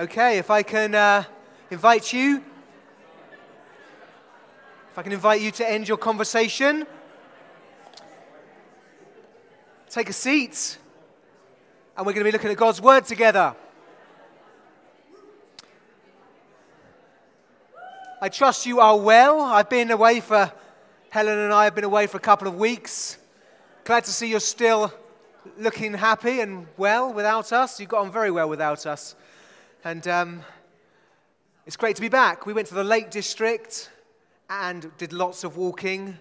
Okay, if I can uh, invite you, if I can invite you to end your conversation, take a seat, and we're going to be looking at God's Word together. I trust you are well. I've been away for, Helen and I have been away for a couple of weeks. Glad to see you're still looking happy and well without us. You got on very well without us. And um, it's great to be back. We went to the Lake District and did lots of walking.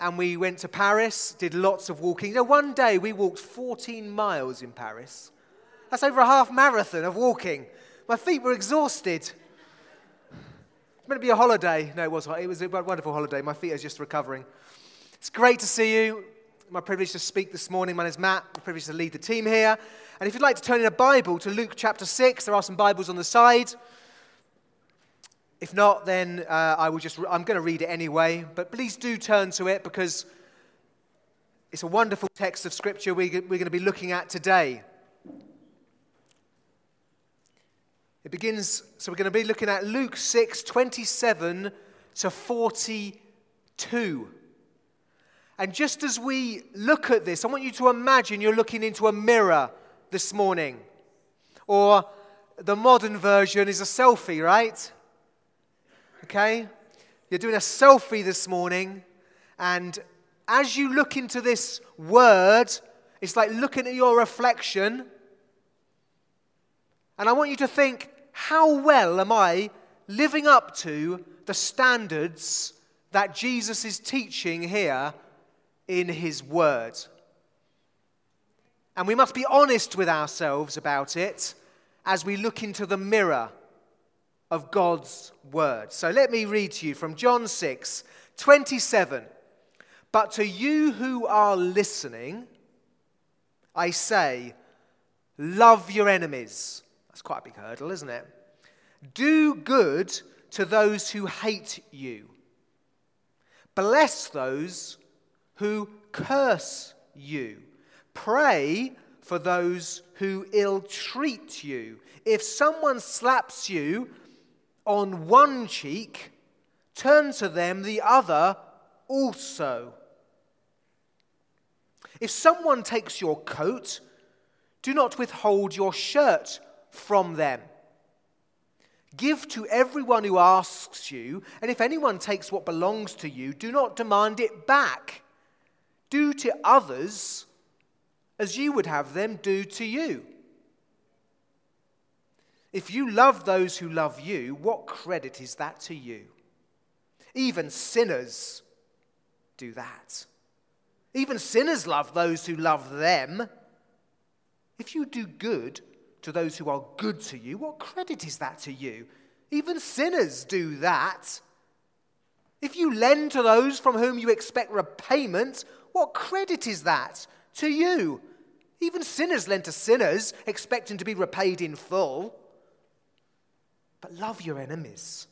And we went to Paris, did lots of walking. You know, one day we walked 14 miles in Paris. That's over a half marathon of walking. My feet were exhausted. It's meant to be a holiday. No, it wasn't. It was a wonderful holiday. My feet are just recovering. It's great to see you my privilege to speak this morning. My name is Matt. My privilege to lead the team here. And if you'd like to turn in a Bible to Luke chapter 6, there are some Bibles on the side. If not, then uh, I will just, I'm going to read it anyway. But please do turn to it because it's a wonderful text of Scripture we're going to be looking at today. It begins, so we're going to be looking at Luke 6, 27 to 42. And just as we look at this, I want you to imagine you're looking into a mirror this morning. Or the modern version is a selfie, right? Okay? You're doing a selfie this morning, and as you look into this word, it's like looking at your reflection. And I want you to think, how well am I living up to the standards that Jesus is teaching here in His Word. And we must be honest with ourselves about it as we look into the mirror of God's Word. So let me read to you from John 6 27. But to you who are listening, I say, love your enemies. That's quite a big hurdle, isn't it? Do good to those who hate you. Bless those who curse you. Pray for those who ill treat you. If someone slaps you on one cheek, turn to them the other also. If someone takes your coat, do not withhold your shirt from them. Give to everyone who asks you, and if anyone takes what belongs to you, do not demand it back. Do to others as you would have them do to you. If you love those who love you, what credit is that to you? Even sinners do that. Even sinners love those who love them. If you do good to those who are good to you, what credit is that to you? Even sinners do that. If you lend to those from whom you expect repayment, what credit is that to you? Even sinners lend to sinners, expecting to be repaid in full. But love your enemies.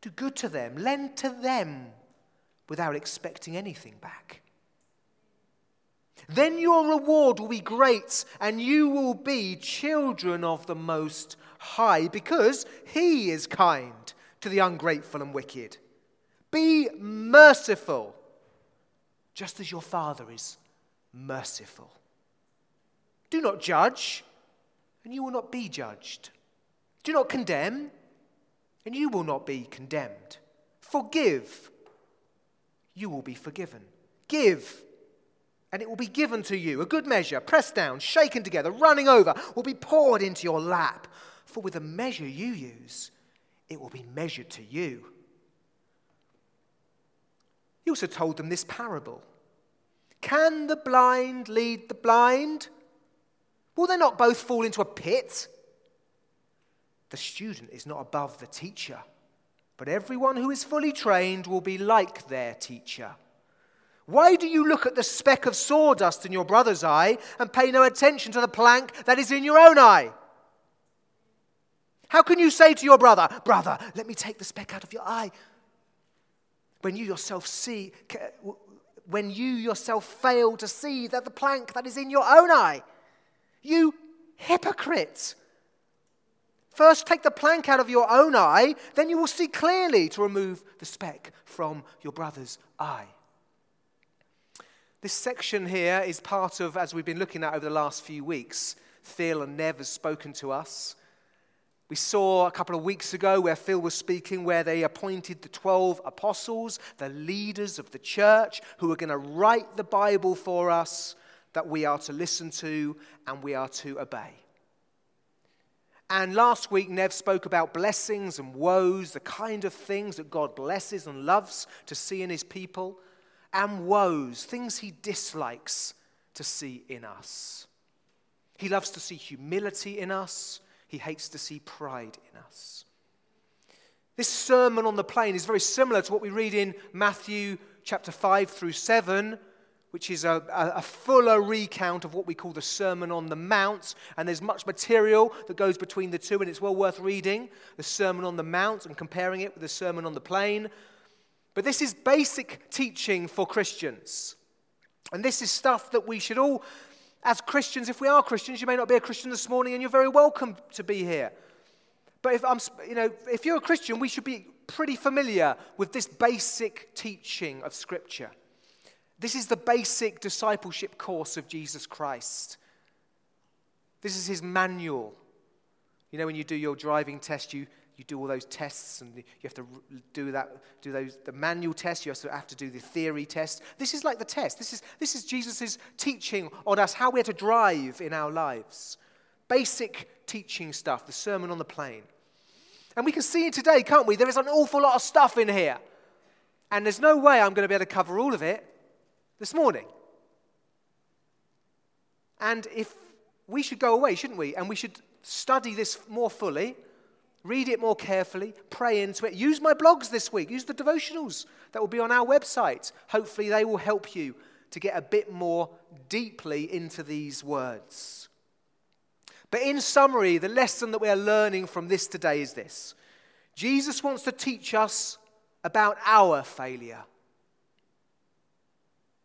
Do good to them, lend to them without expecting anything back. Then your reward will be great, and you will be children of the Most High, because He is kind to the ungrateful and wicked. Be merciful just as your Father is merciful. Do not judge, and you will not be judged. Do not condemn, and you will not be condemned. Forgive, you will be forgiven. Give, and it will be given to you. A good measure, pressed down, shaken together, running over, will be poured into your lap. For with the measure you use, it will be measured to you. He also told them this parable Can the blind lead the blind? Will they not both fall into a pit? The student is not above the teacher, but everyone who is fully trained will be like their teacher. Why do you look at the speck of sawdust in your brother's eye and pay no attention to the plank that is in your own eye? How can you say to your brother, Brother, let me take the speck out of your eye? When you yourself see, when you yourself fail to see that the plank that is in your own eye, you hypocrite! First, take the plank out of your own eye, then you will see clearly to remove the speck from your brother's eye. This section here is part of, as we've been looking at over the last few weeks, Phil and Nev has spoken to us. We saw a couple of weeks ago where Phil was speaking, where they appointed the 12 apostles, the leaders of the church, who are going to write the Bible for us that we are to listen to and we are to obey. And last week, Nev spoke about blessings and woes, the kind of things that God blesses and loves to see in his people, and woes, things he dislikes to see in us. He loves to see humility in us, he hates to see pride in us. This sermon on the plain is very similar to what we read in Matthew chapter 5 through 7 which is a, a, fuller recount of what we call the Sermon on the Mount. And there's much material that goes between the two, and it's well worth reading the Sermon on the Mount and comparing it with the Sermon on the Plain. But this is basic teaching for Christians. And this is stuff that we should all, as Christians, if we are Christians, you may not be a Christian this morning, and you're very welcome to be here. But if, I'm, you know, if you're a Christian, we should be pretty familiar with this basic teaching of Scripture. This is the basic discipleship course of Jesus Christ. This is his manual. You know, when you do your driving test, you, you do all those tests and you have to do that, do those, the manual test, you also have to do the theory test. This is like the test. This is, this is Jesus' teaching on us how we're to drive in our lives. Basic teaching stuff, the Sermon on the Plain. And we can see it today, can't we? There is an awful lot of stuff in here. And there's no way I'm going to be able to cover all of it this morning. And if we should go away, shouldn't we? And we should study this more fully, read it more carefully, pray into it. Use my blogs this week, use the devotionals that will be on our website. Hopefully, they will help you to get a bit more deeply into these words. But in summary, the lesson that we are learning from this today is this Jesus wants to teach us about our failure.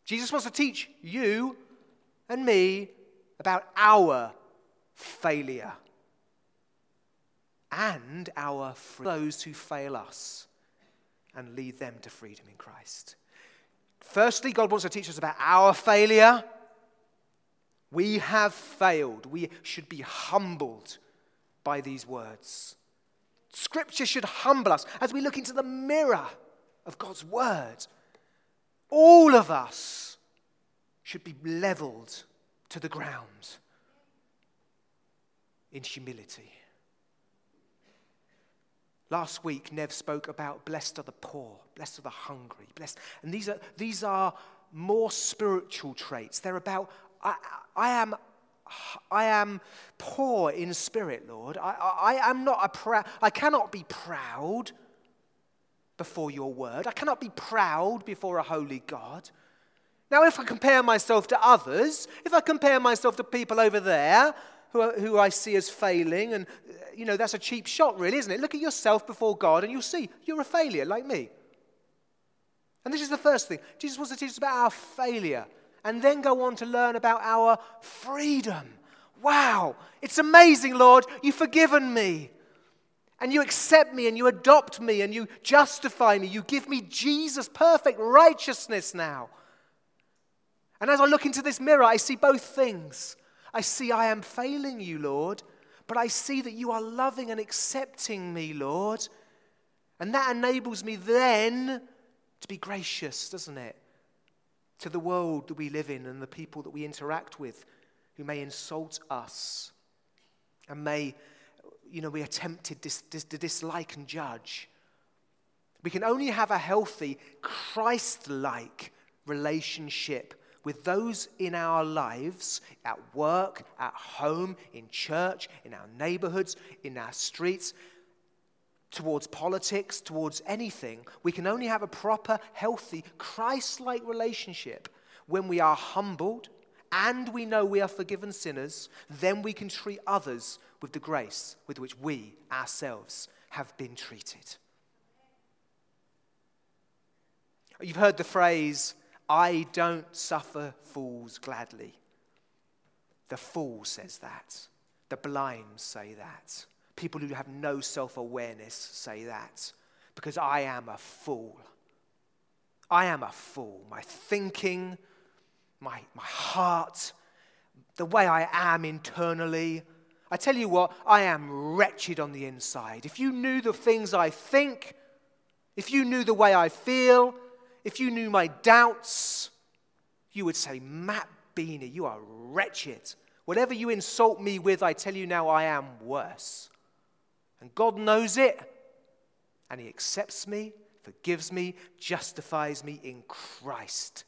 Jesus wants to teach you and me about our failure and our those who fail us and lead them to freedom in Christ. Firstly, God wants to teach us about our failure. We have failed. We should be humbled by these words. Scripture should humble us as we look into the mirror of God's word all of us should be leveled to the ground in humility. Last week, Nev spoke about blessed are the poor, blessed are the hungry, blessed. And these are, these are more spiritual traits. They're about, I, I am I am poor in spirit, Lord. I, I, I am not a proud, I cannot be proud before your word. I cannot be proud before a holy God. Now, if I compare myself to others, if I compare myself to people over there who, who I see as failing, and, you know, that's a cheap shot, really, isn't it? Look at yourself before God and you'll see you're a failure like me. And this is the first thing. Jesus wants to teach us about our failure and then go on to learn about our freedom. Wow, it's amazing, Lord. You've forgiven me and you accept me and you adopt me and you justify me. You give me Jesus' perfect righteousness now. And as I look into this mirror, I see both things. I see I am failing you, Lord, but I see that you are loving and accepting me, Lord. And that enables me then to be gracious, doesn't it? To the world that we live in and the people that we interact with who may insult us and may you know, we are tempted to dislike and judge. We can only have a healthy, Christ like relationship with those in our lives, at work, at home, in church, in our neighborhoods, in our streets, towards politics, towards anything. We can only have a proper, healthy, Christ like relationship when we are humbled and we know we are forgiven sinners, then we can treat others with the grace with which we ourselves have been treated. You've heard the phrase, I don't suffer fools gladly. The fool says that. The blind say that. people who have no self awareness say that because I am a fool. I am a fool. My thinking, my, my heart, the way I am internally. I tell you what, I am wretched on the inside. If you knew the things I think, if you knew the way I feel, if you knew my doubts, you would say, Matt Beanie, you are wretched. Whatever you insult me with, I tell you now, I am worse. And God knows it, and He accepts me, forgives me, justifies me in Christ.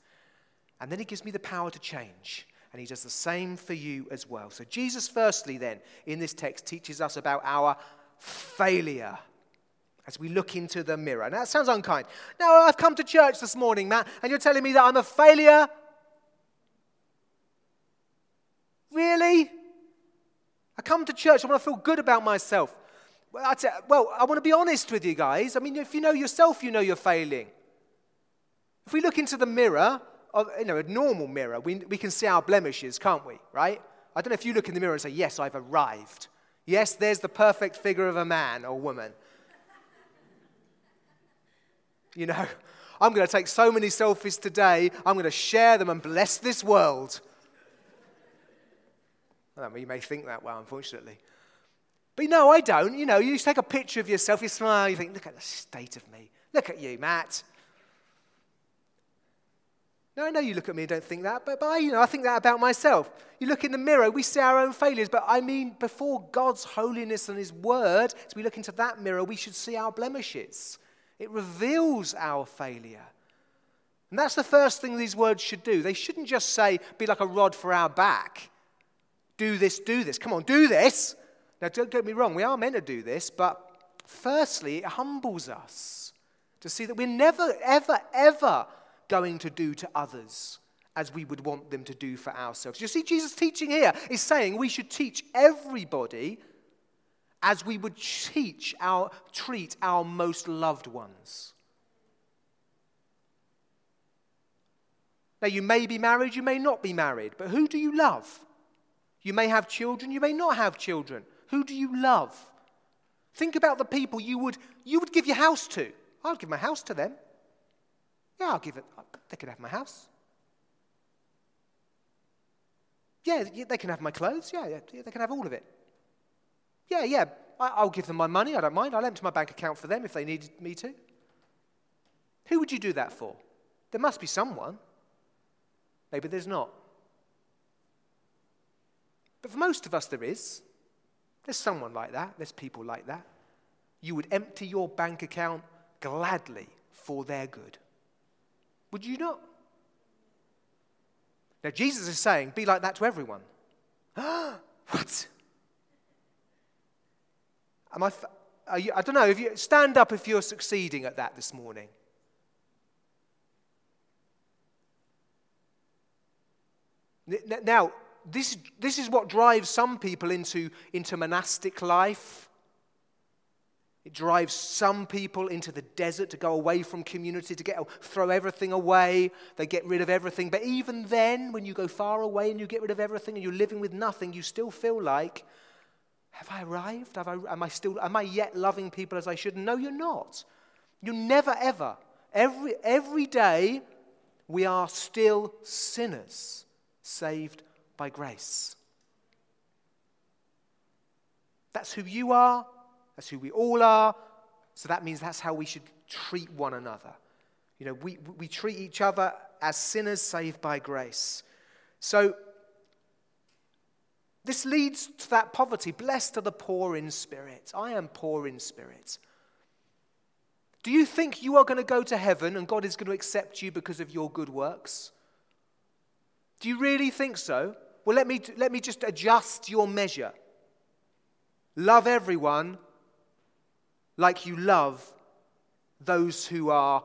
And then He gives me the power to change. And He does the same for you as well. So, Jesus, firstly, then, in this text, teaches us about our failure as we look into the mirror. Now, that sounds unkind. Now, I've come to church this morning, Matt, and you're telling me that I'm a failure? Really? I come to church, I want to feel good about myself. Well, I, t- well, I want to be honest with you guys. I mean, if you know yourself, you know you're failing. If we look into the mirror, of, you know, a normal mirror, we, we can see our blemishes, can't we? Right? I don't know if you look in the mirror and say, Yes, I've arrived. Yes, there's the perfect figure of a man or woman. You know, I'm going to take so many selfies today, I'm going to share them and bless this world. Well, you may think that well, unfortunately. But no, I don't. You know, you take a picture of yourself, you smile, you think, look at the state of me. Look at you, Matt. No, I know you look at me and don't think that, but, but I, you know, I think that about myself. You look in the mirror, we see our own failures, but I mean, before God's holiness and His word, as we look into that mirror, we should see our blemishes. It reveals our failure. And that's the first thing these words should do. They shouldn't just say, be like a rod for our back. Do this, do this. Come on, do this. Now, don't get me wrong, we are meant to do this, but firstly, it humbles us to see that we're never, ever, ever going to do to others as we would want them to do for ourselves. You see, Jesus' teaching here is saying we should teach everybody as we would teach our, treat our most loved ones. Now, you may be married, you may not be married, but who do you love? You may have children, you may not have children. Who do you love? Think about the people you would, you would give your house to. I'll give my house to them. Yeah, I'll give it. They can have my house. Yeah, they can have my clothes. Yeah, yeah they can have all of it. Yeah, yeah, I'll give them my money. I don't mind. I'll empty my bank account for them if they needed me to. Who would you do that for? There must be someone. Maybe there's not. But for most of us, there is. There's someone like that. There's people like that. You would empty your bank account gladly for their good. Would you not? Now, Jesus is saying, be like that to everyone. what? Am I, you, I don't know. If you, stand up if you're succeeding at that this morning. Now, this, this is what drives some people into, into monastic life. It drives some people into the desert to go away from community, to get, throw everything away. They get rid of everything. But even then, when you go far away and you get rid of everything and you're living with nothing, you still feel like have I arrived? Have I, am I still, am I yet loving people as I should? No, you're not. You never, ever. Every, every day, we are still sinners saved by grace. That's who you are. That's who we all are. So that means that's how we should treat one another. You know, we, we treat each other as sinners saved by grace. So this leads to that poverty. Blessed are the poor in spirit. I am poor in spirit. Do you think you are going to go to heaven and God is going to accept you because of your good works? Do you really think so? Well, let me, let me just adjust your measure. Love everyone like you love those who are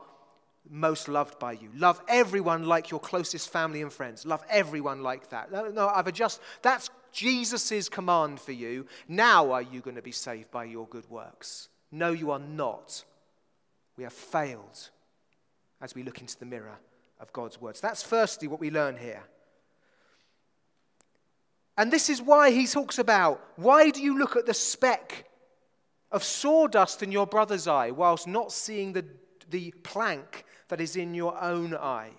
most loved by you. Love everyone like your closest family and friends. Love everyone like that. No, no I've adjusted. That's Jesus' command for you. Now are you going to be saved by your good works? No, you are not. We have failed as we look into the mirror of God's words. That's firstly what we learn here. And this is why he talks about why do you look at the speck of sawdust in your brother's eye, whilst not seeing the, the plank that is in your own eye.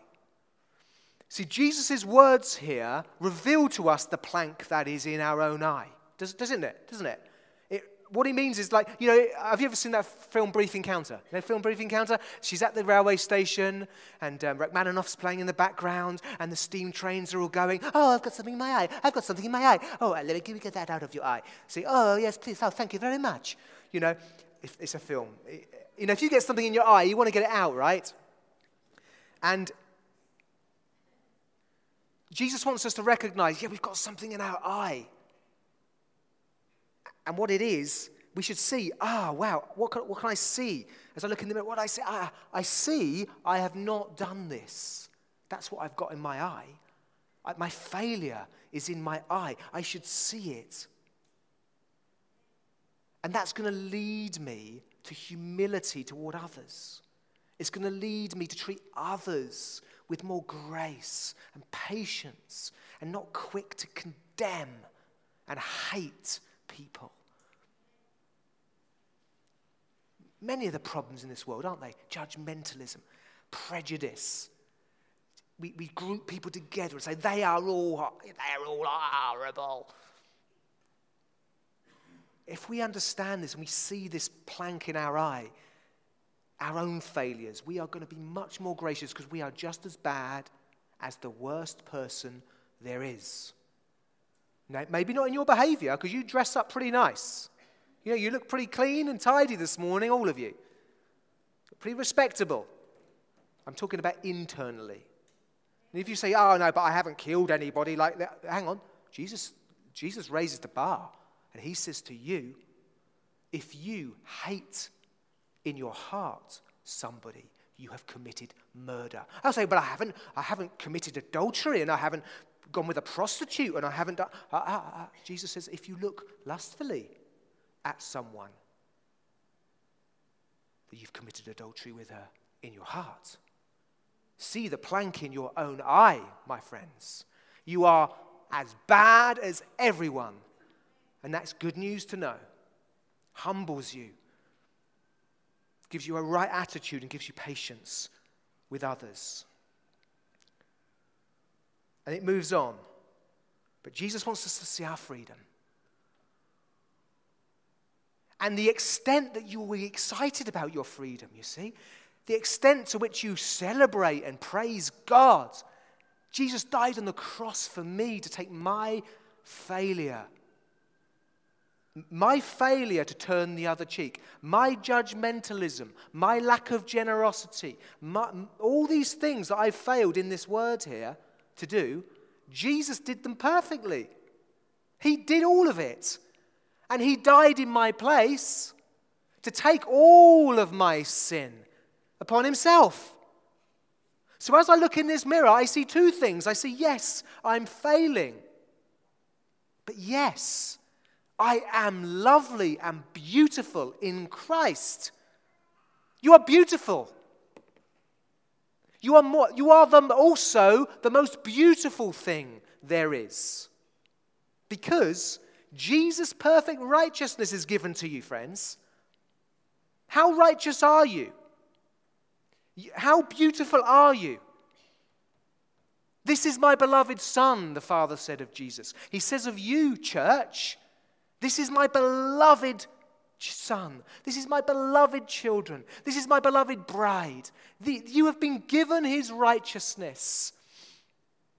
See, Jesus' words here reveal to us the plank that is in our own eye, Does, doesn't it? Doesn't it? it? What he means is like, you know, have you ever seen that film Brief Encounter? You know, film Brief Encounter? She's at the railway station, and um, Rachmaninoff's playing in the background, and the steam trains are all going. Oh, I've got something in my eye. I've got something in my eye. Oh, let me, let me get that out of your eye. See, oh, yes, please. Oh, thank you very much. You know, it's a film. You know, if you get something in your eye, you want to get it out, right? And Jesus wants us to recognize, yeah, we've got something in our eye. And what it is, we should see, ah, wow, what can, what can I see? As I look in the mirror, what I see? Ah, I see I have not done this. That's what I've got in my eye. I, my failure is in my eye. I should see it. And that's going to lead me to humility toward others. It's going to lead me to treat others with more grace and patience and not quick to condemn and hate people. Many of the problems in this world, aren't they? Judgmentalism, prejudice. We, we group people together and say they are all they're all horrible. If we understand this and we see this plank in our eye, our own failures, we are going to be much more gracious because we are just as bad as the worst person there is. Now, maybe not in your behavior because you dress up pretty nice. You know, you look pretty clean and tidy this morning, all of you. Pretty respectable. I'm talking about internally. And if you say, oh, no, but I haven't killed anybody like that, hang on. Jesus, Jesus raises the bar and he says to you, if you hate in your heart somebody, you have committed murder. I'll say, but I haven't, I haven't committed adultery and I haven't gone with a prostitute and I haven't done. Uh, uh, uh. Jesus says, if you look lustfully at someone, that you've committed adultery with her in your heart. See the plank in your own eye, my friends. You are as bad as everyone. And that's good news to know. Humbles you, gives you a right attitude and gives you patience with others. And it moves on. But Jesus wants us to see our freedom. And the extent that you will be excited about your freedom, you see, the extent to which you celebrate and praise God. Jesus died on the cross for me to take my failure my failure to turn the other cheek, my judgmentalism, my lack of generosity, my, all these things that I've failed in this word here to do, Jesus did them perfectly. He did all of it. And He died in my place to take all of my sin upon Himself. So as I look in this mirror, I see two things. I see, yes, I'm failing. But yes, I am lovely and beautiful in Christ. You are beautiful. You are, more, you are the, also the most beautiful thing there is. Because Jesus' perfect righteousness is given to you, friends. How righteous are you? How beautiful are you? This is my beloved Son, the Father said of Jesus. He says of you, church, this is my beloved son. This is my beloved children. This is my beloved bride. The, you have been given his righteousness.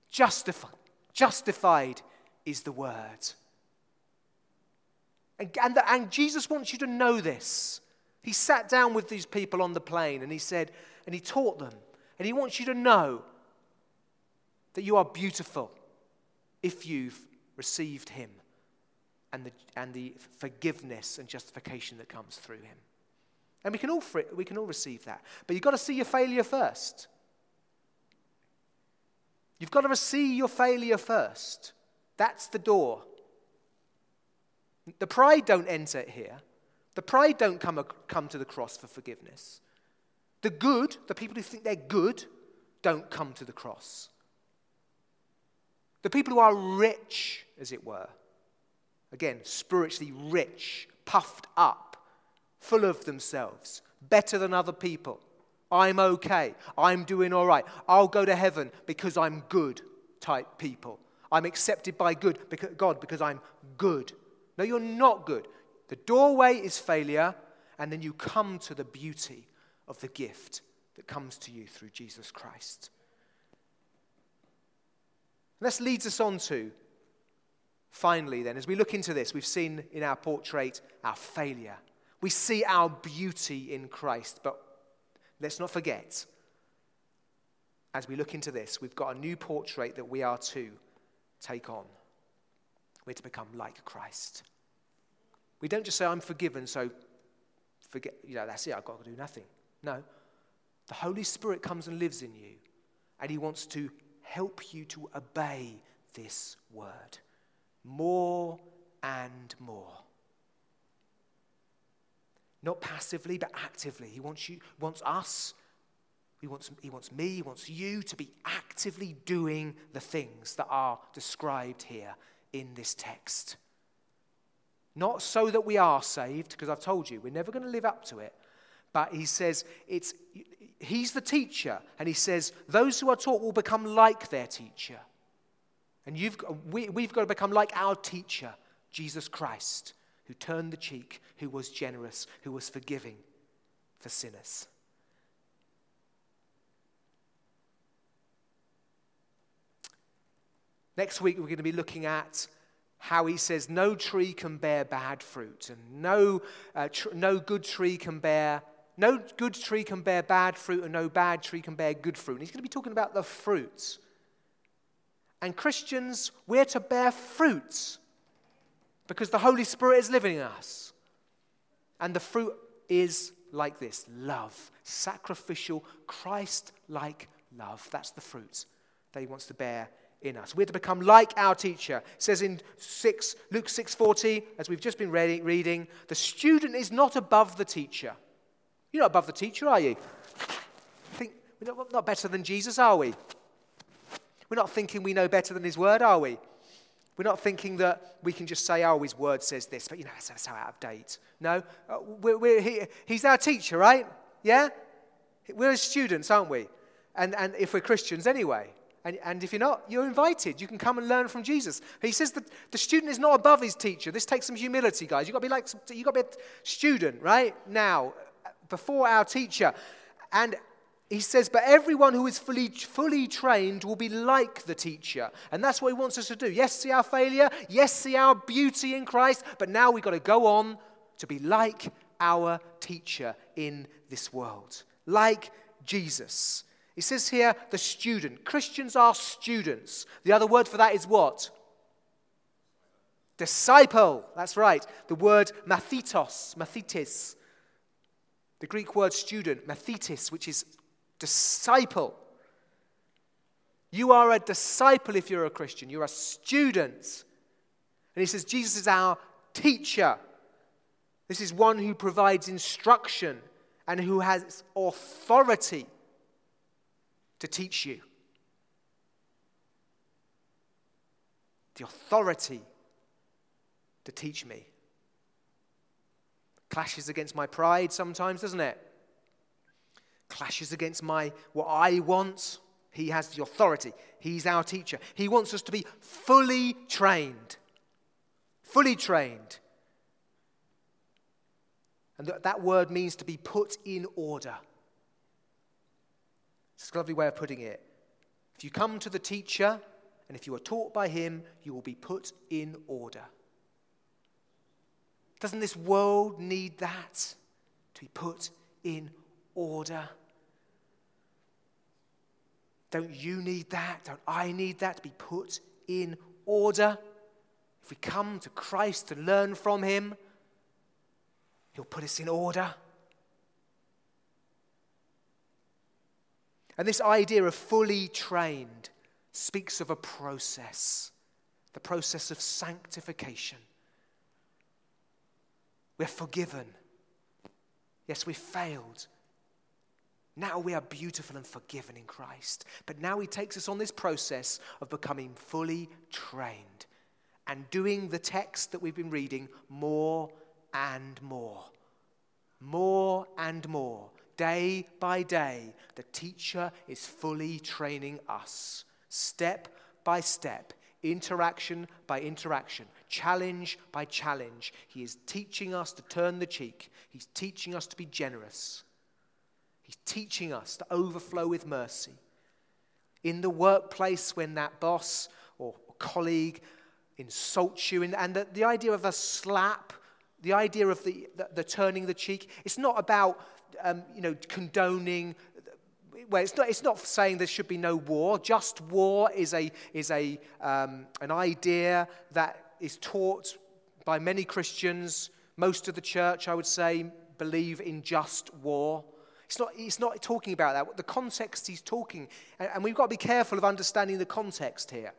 Justified. Justified is the word. And, and, the, and Jesus wants you to know this. He sat down with these people on the plain and he said, and he taught them. And he wants you to know that you are beautiful if you've received him and the, and the forgiveness and justification that comes through him. And we can all, we can all receive that. But you've got to see your failure first. You've got to see your failure first. That's the door. The pride don't enter here. The pride don't come, come to the cross for forgiveness. The good, the people who think they're good, don't come to the cross. The people who are rich, as it were, Again, spiritually rich, puffed up, full of themselves, better than other people. I'm okay. I'm doing all right. I'll go to heaven because I'm good type people. I'm accepted by good because, God because I'm good. No, you're not good. The doorway is failure, and then you come to the beauty of the gift that comes to you through Jesus Christ. And this leads us on to, finally, then, as we look into this, we've seen in our portrait our failure. We see our beauty in Christ, but let's not forget, as we look into this, we've got a new portrait that we are to take on. We're to become like Christ. We don't just say, I'm forgiven, so forget, you know, that's it, I've got to do nothing. No. The Holy Spirit comes and lives in you, and He wants to help you to obey this word more and more. Not passively, but actively. He wants you, wants us, he wants, he wants me, he wants you to be actively doing the things that are described here in this text. Not so that we are saved, because I've told you, we're never going to live up to it. But he says it's, he's the teacher, and he says those who are taught will become like their teacher. And you've, we, we've got to become like our teacher, Jesus Christ, who turned the cheek, who was generous, who was forgiving for sinners. Next week, we're going to be looking at how he says no tree can bear bad fruit and no, uh, tr- no good tree can bear no good tree can bear bad fruit and no bad tree can bear good fruit and he's going to be talking about the fruits and christians we're to bear fruits because the holy spirit is living in us and the fruit is like this love sacrificial christ like love that's the fruit that he wants to bear in us. We're to become like our teacher. It says in 6, Luke 6:40, as we've just been reading, the student is not above the teacher. You're not above the teacher, are you? I think, we're not, not better than Jesus, are we? We're not thinking we know better than his word, are we? We're not thinking that we can just say, oh, his word says this, but you know, that's so out of date. No, uh, we're, we're, he, he's our teacher, right? Yeah? We're his students, aren't we? And, and if we're Christians anyway. And, and if you're not, you're invited. You can come and learn from Jesus. He says that the student is not above his teacher. This takes some humility, guys. You've got to be like, you've got to be a student, right? Now, before our teacher. And he says, but everyone who is fully, fully trained will be like the teacher. And that's what he wants us to do. Yes, see our failure. Yes, see our beauty in Christ. But now we've got to go on to be like our teacher in this world, like Jesus. He says here, the student. Christians are students. The other word for that is what? Disciple. That's right. The word mathetos, mathetes. The Greek word student, mathetes, which is disciple. You are a disciple if you're a Christian. You're a student. And he says, Jesus is our teacher. This is one who provides instruction and who has authority to teach you. The authority to teach me. Clashes against my pride sometimes, doesn't it? Clashes against my what I want. He has the authority. He's our teacher. He wants us to be fully trained. Fully trained. And that word means to be put in order. It's a lovely way of putting it. If you come to the teacher and if you are taught by him, you will be put in order. Doesn't this world need that? To be put in order? Don't you need that? Don't I need that to be put in order? If we come to Christ to learn from him, he'll put us in order. And this idea of fully trained speaks of a process, the process of sanctification. We're forgiven. Yes, we failed. Now we are beautiful and forgiven in Christ. But now He takes us on this process of becoming fully trained and doing the text that we've been reading more and more. More and more, day by day, the teacher is fully training us, step by step, interaction by interaction, challenge by challenge. He is teaching us to turn the cheek, He's teaching us to be generous, He's teaching us to overflow with mercy. In the workplace, when that boss or colleague insults you, and, the, the idea of a slap, the idea of the, the, the turning the cheek, it's not about um, you know, condoning well, it's not, it's not saying there should be no war. Just war is, a, is a, um, an idea that is taught by many Christians. Most of the church, I would say, believe in just war. It's not, he's not talking about that. The context he's talking, and, and we've got to be careful of understanding the context here.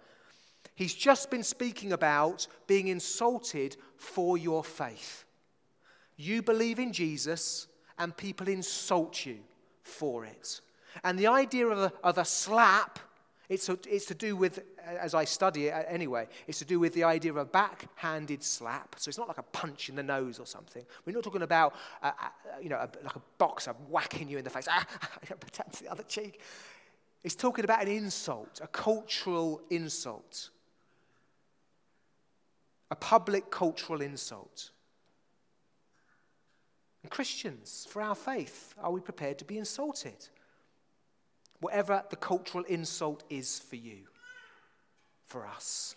He's just been speaking about being insulted for your faith. You believe in Jesus, and people insult you for it. And the idea of a, of a slap, it's, a, it's to do with, as I study it uh, anyway, it's to do with the idea of a backhanded slap. So it's not like a punch in the nose or something. We're not talking about, a, a, you know, a, like a boxer whacking you in the face, ah, protect the other cheek. It's talking about an insult, a cultural insult, a public cultural insult. And Christians, for our faith, are we prepared to be insulted? Whatever the cultural insult is for you, for us.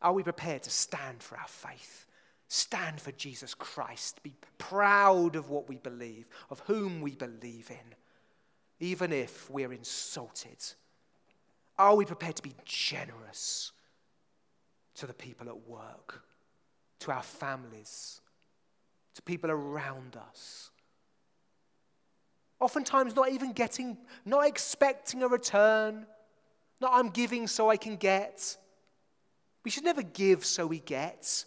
Are we prepared to stand for our faith? Stand for Jesus Christ. Be proud of what we believe, of whom we believe in, even if we're insulted. Are we prepared to be generous to the people at work, to our families, to people around us. Oftentimes, not even getting, not expecting a return, not I'm giving so I can get. We should never give so we get.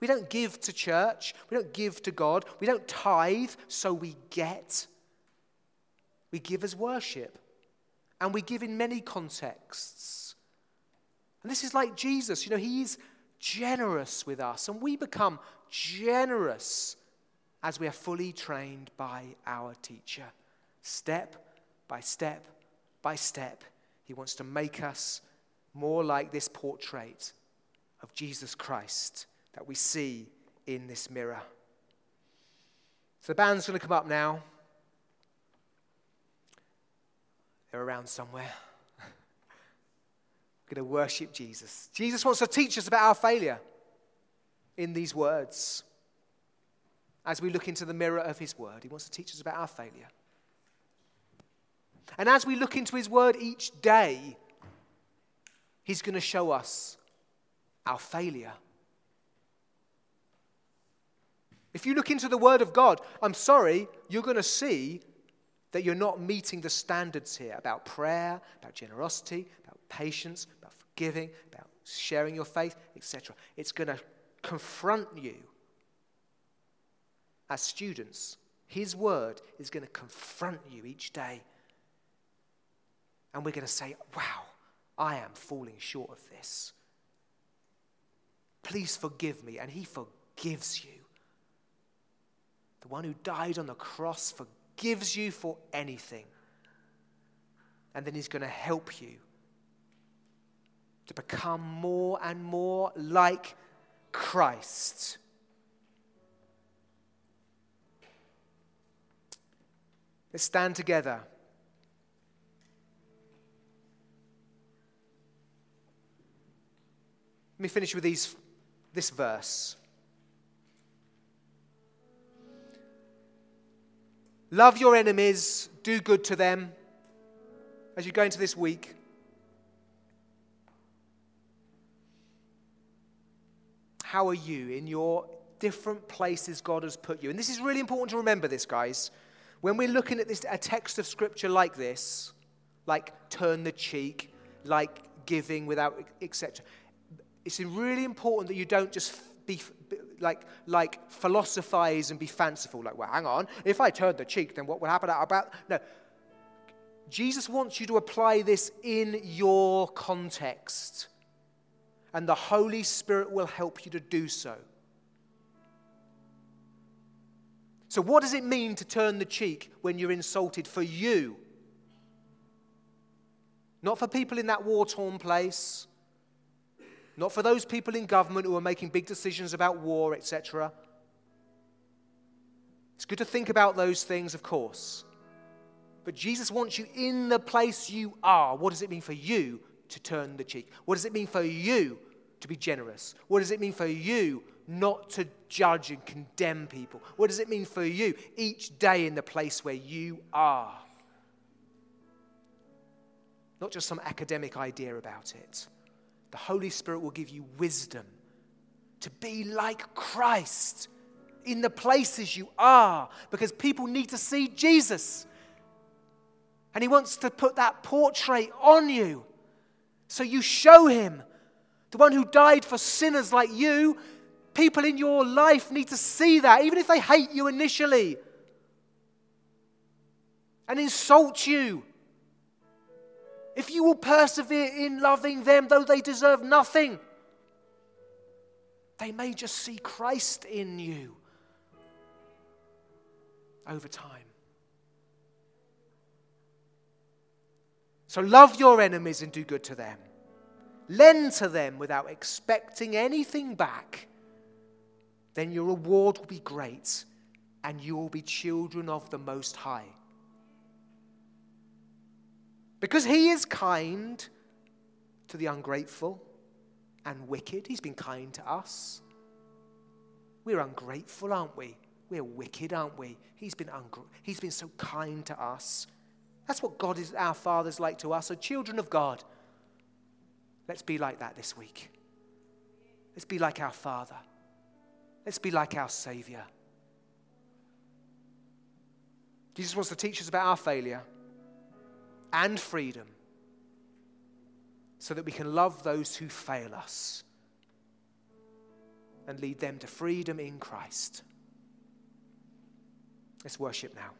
We don't give to church, we don't give to God, we don't tithe so we get. We give as worship, and we give in many contexts. And this is like Jesus, you know, He's generous with us, and we become generous as we are fully trained by our teacher. Step by step by step, he wants to make us more like this portrait of Jesus Christ that we see in this mirror. So the band's going to come up now. They're around somewhere. We're going to worship Jesus. Jesus wants to teach us about our failure in these words. As we look into the mirror of His Word, He wants to teach us about our failure. And as we look into His Word each day, He's going to show us our failure. If you look into the Word of God, I'm sorry, you're going to see that you're not meeting the standards here about prayer, about generosity, about patience, about forgiving, about sharing your faith, etc. It's going to confront you as students. His word is going to confront you each day. And we're going to say, wow, I am falling short of this. Please forgive me. And he forgives you. The one who died on the cross forgives you for anything. And then he's going to help you to become more and more like Christ. Let's stand together. Let me finish with these, this verse. Love your enemies, do good to them as you go into this week. How are you in your different places God has put you? And this is really important to remember this, guys. When we're looking at this, a text of scripture like this, like turn the cheek, like giving without, etc., it's really important that you don't just be like, like philosophize and be fanciful. Like, well, hang on, if I turn the cheek, then what will happen about? No. Jesus wants you to apply this in your context and the Holy Spirit will help you to do so. So, what does it mean to turn the cheek when you're insulted for you? Not for people in that war torn place, not for those people in government who are making big decisions about war, etc. It's good to think about those things, of course. But Jesus wants you in the place you are. What does it mean for you to turn the cheek? What does it mean for you to be generous? What does it mean for you not to judge and condemn people? What does it mean for you each day in the place where you are? Not just some academic idea about it. The Holy Spirit will give you wisdom to be like Christ in the places you are because people need to see Jesus. And He wants to put that portrait on you so you show Him. The one who died for sinners like you, people in your life need to see that, even if they hate you initially and insult you. If you will persevere in loving them, though they deserve nothing, they may just see Christ in you over time. So love your enemies and do good to them. Lend to them without expecting anything back. Then your reward will be great and you will be children of the Most High. Because He is kind to the ungrateful and wicked, He's been kind to us. We're ungrateful, aren't we? We're wicked, aren't we? He's been, ungr- he's been so kind to us. That's what God is, our Father's like to us, so children of God. Let's be like that this week. Let's be like our Father. Let's be like our Savior. Jesus wants to teach us about our failure and freedom so that we can love those who fail us and lead them to freedom in Christ. Let's worship now.